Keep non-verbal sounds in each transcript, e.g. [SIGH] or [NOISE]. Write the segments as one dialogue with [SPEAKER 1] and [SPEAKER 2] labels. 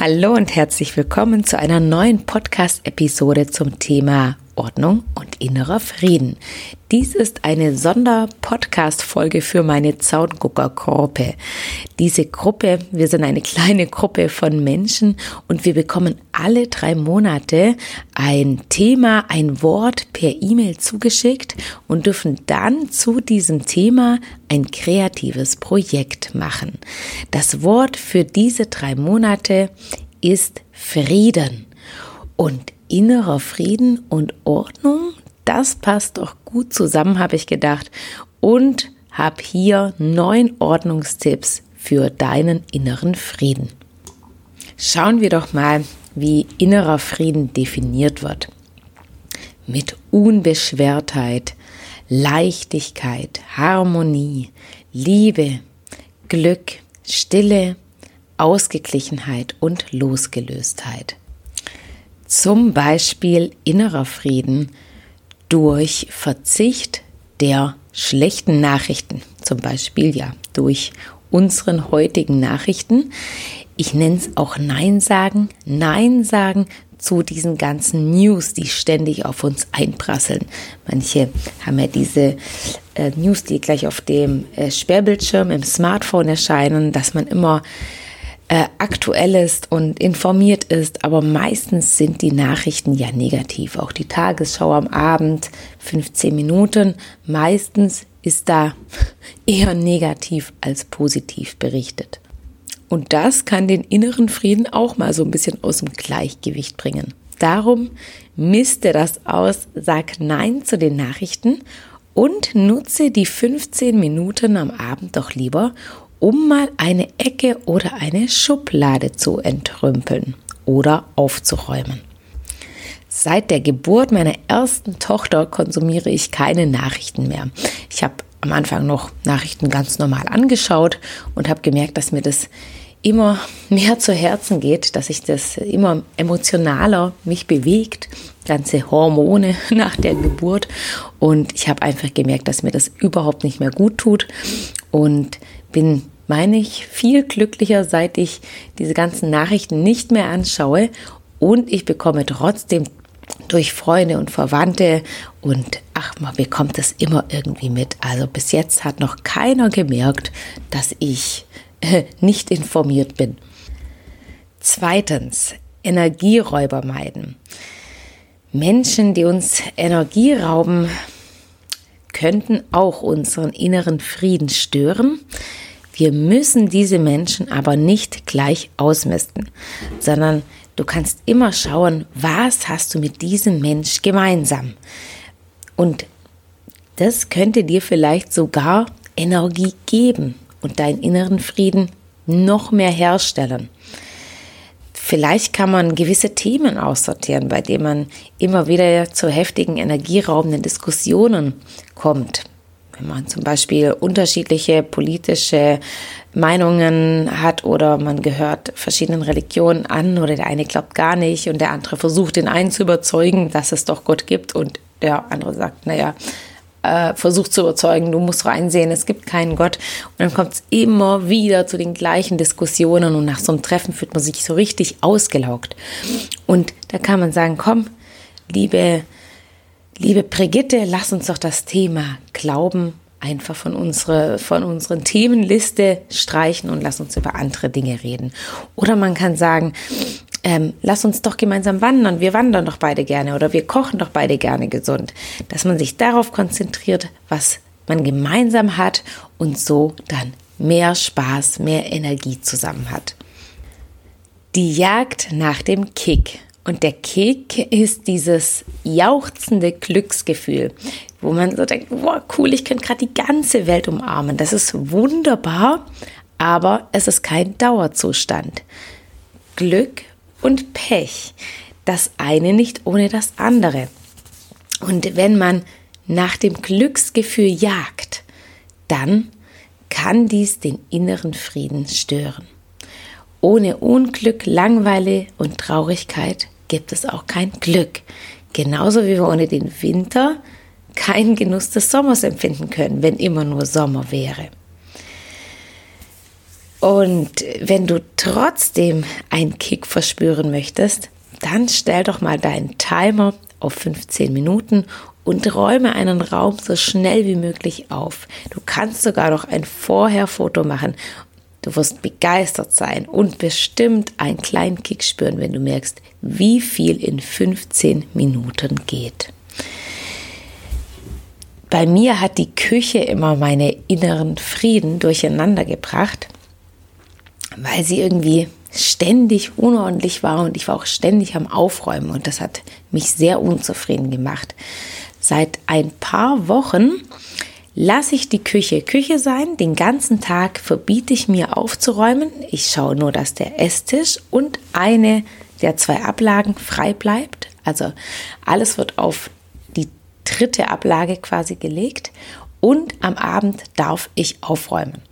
[SPEAKER 1] Hallo und herzlich willkommen zu einer neuen Podcast-Episode zum Thema Ordnung und innerer Frieden. Dies ist eine Sonder-Podcast-Folge für meine Zaungucker-Gruppe. Diese Gruppe, wir sind eine kleine Gruppe von Menschen und wir bekommen alle drei Monate ein Thema, ein Wort per E-Mail zugeschickt und dürfen dann zu diesem Thema ein kreatives Projekt machen. Das Wort für diese drei Monate ist Frieden. Und innerer Frieden und Ordnung, das passt doch gut zusammen, habe ich gedacht. Und habe hier neun Ordnungstipps für deinen inneren Frieden. Schauen wir doch mal, wie innerer Frieden definiert wird. Mit Unbeschwertheit, Leichtigkeit, Harmonie, Liebe, Glück, Stille, Ausgeglichenheit und Losgelöstheit. Zum Beispiel innerer Frieden durch Verzicht der schlechten Nachrichten, zum Beispiel ja durch unseren heutigen Nachrichten. Ich nenne es auch Nein sagen, Nein sagen zu diesen ganzen News, die ständig auf uns einprasseln. Manche haben ja diese äh, News, die gleich auf dem äh, Sperrbildschirm im Smartphone erscheinen, dass man immer äh, aktuell ist und informiert ist, aber meistens sind die Nachrichten ja negativ. Auch die Tagesschau am Abend, 15 Minuten, meistens ist da [LAUGHS] eher negativ als positiv berichtet. Und das kann den inneren Frieden auch mal so ein bisschen aus dem Gleichgewicht bringen. Darum misste das aus, sag Nein zu den Nachrichten und nutze die 15 Minuten am Abend doch lieber, um mal eine Ecke oder eine Schublade zu entrümpeln oder aufzuräumen. Seit der Geburt meiner ersten Tochter konsumiere ich keine Nachrichten mehr. Ich habe am Anfang noch Nachrichten ganz normal angeschaut und habe gemerkt, dass mir das immer [LAUGHS] mehr zu Herzen geht, dass sich das immer emotionaler mich bewegt, ganze Hormone [LAUGHS] nach der Geburt und ich habe einfach gemerkt, dass mir das überhaupt nicht mehr gut tut und bin, meine ich, viel glücklicher, seit ich diese ganzen Nachrichten nicht mehr anschaue und ich bekomme trotzdem durch Freunde und Verwandte und ach, man bekommt es immer irgendwie mit. Also bis jetzt hat noch keiner gemerkt, dass ich äh, nicht informiert bin. Zweitens, Energieräuber meiden. Menschen, die uns Energie rauben, könnten auch unseren inneren Frieden stören. Wir müssen diese Menschen aber nicht gleich ausmisten, sondern du kannst immer schauen, was hast du mit diesem Mensch gemeinsam. Und das könnte dir vielleicht sogar Energie geben und deinen inneren Frieden noch mehr herstellen. Vielleicht kann man gewisse Themen aussortieren, bei denen man immer wieder zu heftigen, energieraubenden Diskussionen kommt. Wenn man zum Beispiel unterschiedliche politische Meinungen hat oder man gehört verschiedenen Religionen an oder der eine glaubt gar nicht und der andere versucht den einen zu überzeugen, dass es doch Gott gibt und der andere sagt, naja, äh, versucht zu überzeugen, du musst doch einsehen, es gibt keinen Gott. Und dann kommt es immer wieder zu den gleichen Diskussionen und nach so einem Treffen fühlt man sich so richtig ausgelaugt. Und da kann man sagen, komm, liebe, liebe Brigitte, lass uns doch das Thema Glauben einfach von, unsere, von unseren Themenliste streichen und lass uns über andere Dinge reden. Oder man kann sagen, ähm, lass uns doch gemeinsam wandern, wir wandern doch beide gerne oder wir kochen doch beide gerne gesund. Dass man sich darauf konzentriert, was man gemeinsam hat und so dann mehr Spaß, mehr Energie zusammen hat. Die Jagd nach dem Kick. Und der Kick ist dieses jauchzende Glücksgefühl, wo man so denkt, wow, cool, ich könnte gerade die ganze Welt umarmen. Das ist wunderbar, aber es ist kein Dauerzustand. Glück und Pech. Das eine nicht ohne das andere. Und wenn man nach dem Glücksgefühl jagt, dann kann dies den inneren Frieden stören. Ohne Unglück, Langweile und Traurigkeit gibt es auch kein Glück. Genauso wie wir ohne den Winter keinen Genuss des Sommers empfinden können, wenn immer nur Sommer wäre. Und wenn du trotzdem einen Kick verspüren möchtest, dann stell doch mal deinen Timer auf 15 Minuten und räume einen Raum so schnell wie möglich auf. Du kannst sogar noch ein Vorher-Foto machen. Du wirst begeistert sein und bestimmt einen kleinen Kick spüren, wenn du merkst, wie viel in 15 Minuten geht. Bei mir hat die Küche immer meine inneren Frieden durcheinander gebracht, weil sie irgendwie ständig unordentlich war und ich war auch ständig am Aufräumen und das hat mich sehr unzufrieden gemacht. Seit ein paar Wochen lasse ich die Küche Küche sein. Den ganzen Tag verbiete ich mir aufzuräumen. Ich schaue nur, dass der Esstisch und eine der zwei Ablagen frei bleibt. Also alles wird auf die dritte Ablage quasi gelegt. Und am Abend darf ich aufräumen.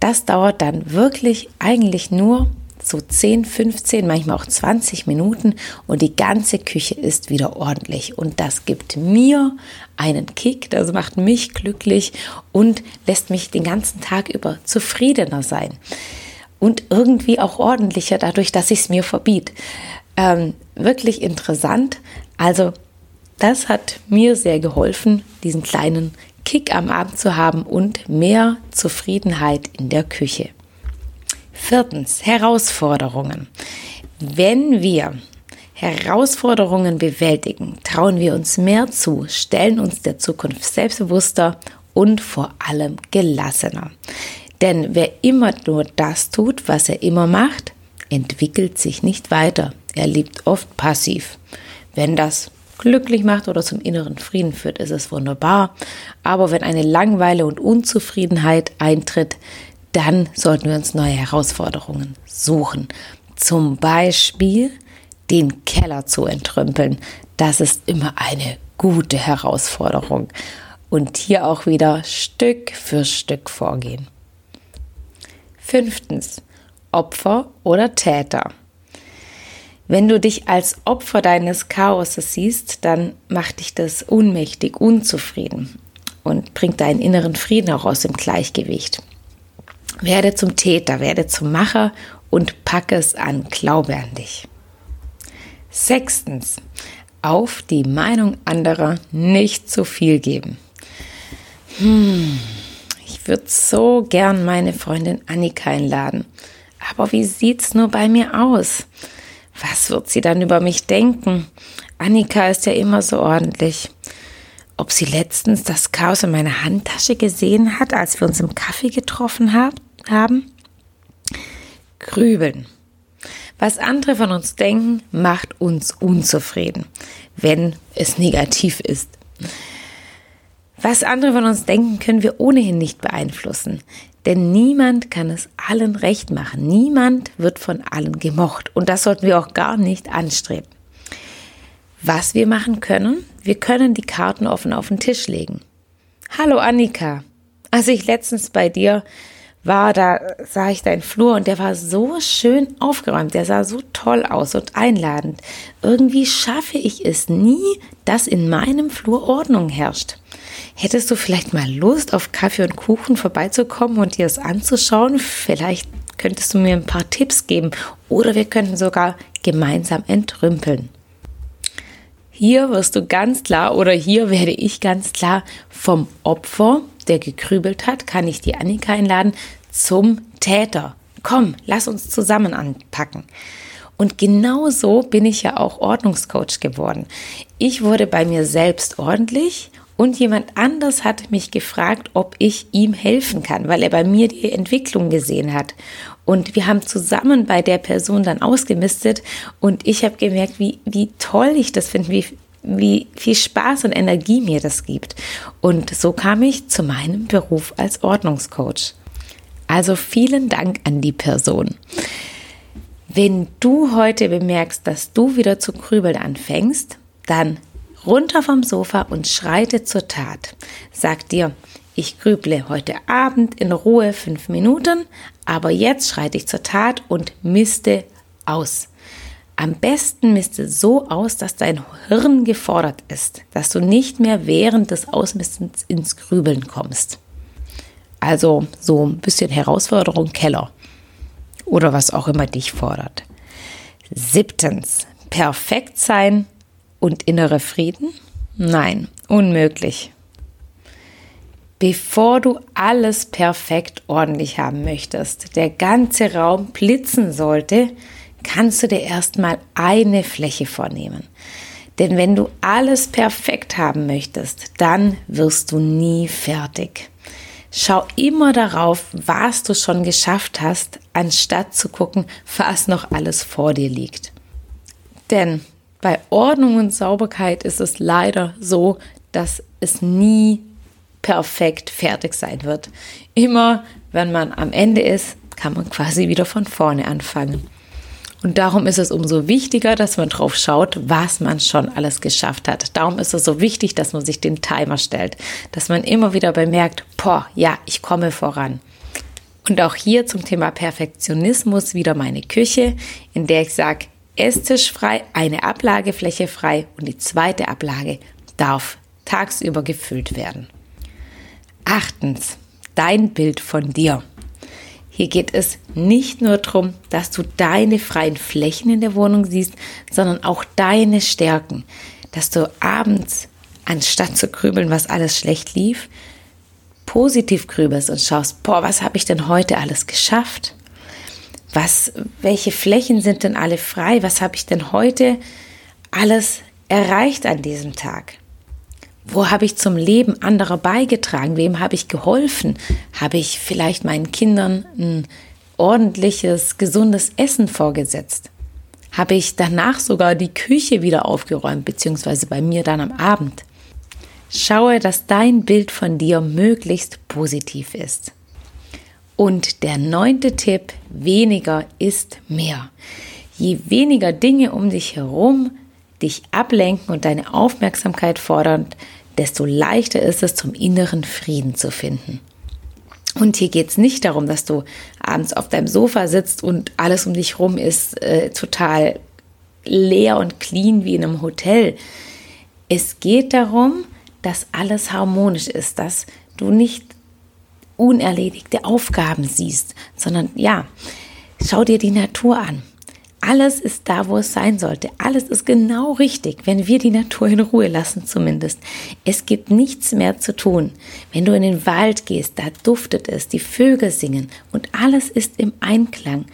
[SPEAKER 1] Das dauert dann wirklich eigentlich nur so 10, 15, manchmal auch 20 Minuten und die ganze Küche ist wieder ordentlich. Und das gibt mir einen Kick, das macht mich glücklich und lässt mich den ganzen Tag über zufriedener sein. Und irgendwie auch ordentlicher dadurch, dass ich es mir verbiete. Ähm, wirklich interessant. Also das hat mir sehr geholfen, diesen kleinen Kick am Abend zu haben und mehr Zufriedenheit in der Küche. Viertens, Herausforderungen. Wenn wir Herausforderungen bewältigen, trauen wir uns mehr zu, stellen uns der Zukunft selbstbewusster und vor allem gelassener. Denn wer immer nur das tut, was er immer macht, entwickelt sich nicht weiter. Er lebt oft passiv. Wenn das glücklich macht oder zum inneren Frieden führt, ist es wunderbar. Aber wenn eine Langweile und Unzufriedenheit eintritt, dann sollten wir uns neue Herausforderungen suchen. Zum Beispiel den Keller zu entrümpeln. Das ist immer eine gute Herausforderung. Und hier auch wieder Stück für Stück vorgehen. Fünftens, Opfer oder Täter. Wenn du dich als Opfer deines Chaoses siehst, dann macht dich das unmächtig, unzufrieden und bringt deinen inneren Frieden auch aus dem Gleichgewicht. Werde zum Täter, werde zum Macher und packe es an, glaube an dich. Sechstens, auf die Meinung anderer nicht zu viel geben. Hm, ich würde so gern meine Freundin Annika einladen. Aber wie sieht's nur bei mir aus? Was wird sie dann über mich denken? Annika ist ja immer so ordentlich. Ob sie letztens das Chaos in meiner Handtasche gesehen hat, als wir uns im Kaffee getroffen haben? haben? Grübeln. Was andere von uns denken, macht uns unzufrieden, wenn es negativ ist. Was andere von uns denken, können wir ohnehin nicht beeinflussen. Denn niemand kann es allen recht machen. Niemand wird von allen gemocht. Und das sollten wir auch gar nicht anstreben. Was wir machen können, wir können die Karten offen auf den Tisch legen. Hallo Annika. Als ich letztens bei dir war, da sah ich deinen Flur und der war so schön aufgeräumt, der sah so toll aus und einladend. Irgendwie schaffe ich es nie, dass in meinem Flur Ordnung herrscht. Hättest du vielleicht mal Lust, auf Kaffee und Kuchen vorbeizukommen und dir es anzuschauen? Vielleicht könntest du mir ein paar Tipps geben oder wir könnten sogar gemeinsam entrümpeln. Hier wirst du ganz klar oder hier werde ich ganz klar vom Opfer der gekrübelt hat, kann ich die Annika einladen zum Täter. Komm, lass uns zusammen anpacken. Und genau so bin ich ja auch Ordnungscoach geworden. Ich wurde bei mir selbst ordentlich und jemand anders hat mich gefragt, ob ich ihm helfen kann, weil er bei mir die Entwicklung gesehen hat. Und wir haben zusammen bei der Person dann ausgemistet und ich habe gemerkt, wie, wie toll ich das finde, wie wie viel Spaß und Energie mir das gibt. Und so kam ich zu meinem Beruf als Ordnungscoach. Also vielen Dank an die Person. Wenn du heute bemerkst, dass du wieder zu grübeln anfängst, dann runter vom Sofa und schreite zur Tat. Sag dir, ich grüble heute Abend in Ruhe fünf Minuten, aber jetzt schreite ich zur Tat und misste aus. Am besten misste so aus, dass dein Hirn gefordert ist, dass du nicht mehr während des Ausmistens ins Grübeln kommst. Also so ein bisschen Herausforderung Keller. oder was auch immer dich fordert. Siebtens, perfekt sein und innere Frieden? Nein, unmöglich. Bevor du alles perfekt ordentlich haben möchtest, der ganze Raum blitzen sollte, kannst du dir erstmal eine Fläche vornehmen. Denn wenn du alles perfekt haben möchtest, dann wirst du nie fertig. Schau immer darauf, was du schon geschafft hast, anstatt zu gucken, was noch alles vor dir liegt. Denn bei Ordnung und Sauberkeit ist es leider so, dass es nie perfekt fertig sein wird. Immer, wenn man am Ende ist, kann man quasi wieder von vorne anfangen. Und darum ist es umso wichtiger, dass man drauf schaut, was man schon alles geschafft hat. Darum ist es so wichtig, dass man sich den Timer stellt, dass man immer wieder bemerkt, boah, ja, ich komme voran. Und auch hier zum Thema Perfektionismus wieder meine Küche, in der ich sage, Esstisch frei, eine Ablagefläche frei und die zweite Ablage darf tagsüber gefüllt werden. Achtens, dein Bild von dir. Hier geht es nicht nur darum, dass du deine freien Flächen in der Wohnung siehst, sondern auch deine Stärken, dass du abends, anstatt zu grübeln, was alles schlecht lief, positiv grübelst und schaust, boah, was habe ich denn heute alles geschafft? Was, welche Flächen sind denn alle frei? Was habe ich denn heute alles erreicht an diesem Tag? Wo habe ich zum Leben anderer beigetragen? Wem habe ich geholfen? Habe ich vielleicht meinen Kindern ein ordentliches, gesundes Essen vorgesetzt? Habe ich danach sogar die Küche wieder aufgeräumt, beziehungsweise bei mir dann am Abend? Schaue, dass dein Bild von dir möglichst positiv ist. Und der neunte Tipp, weniger ist mehr. Je weniger Dinge um dich herum dich ablenken und deine Aufmerksamkeit fordern, desto leichter ist es, zum inneren Frieden zu finden. Und hier geht es nicht darum, dass du abends auf deinem Sofa sitzt und alles um dich herum ist äh, total leer und clean wie in einem Hotel. Es geht darum, dass alles harmonisch ist, dass du nicht unerledigte Aufgaben siehst, sondern ja, schau dir die Natur an. Alles ist da, wo es sein sollte. Alles ist genau richtig, wenn wir die Natur in Ruhe lassen zumindest. Es gibt nichts mehr zu tun. Wenn du in den Wald gehst, da duftet es, die Vögel singen und alles ist im Einklang.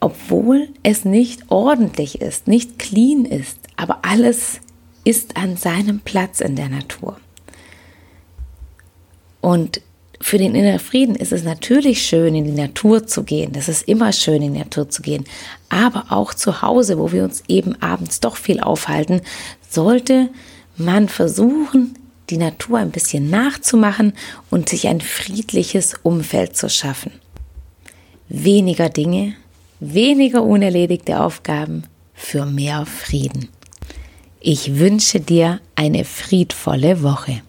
[SPEAKER 1] Obwohl es nicht ordentlich ist, nicht clean ist, aber alles ist an seinem Platz in der Natur. Und für den inneren Frieden ist es natürlich schön, in die Natur zu gehen. Das ist immer schön, in die Natur zu gehen. Aber auch zu Hause, wo wir uns eben abends doch viel aufhalten, sollte man versuchen, die Natur ein bisschen nachzumachen und sich ein friedliches Umfeld zu schaffen. Weniger Dinge, weniger unerledigte Aufgaben für mehr Frieden. Ich wünsche dir eine friedvolle Woche.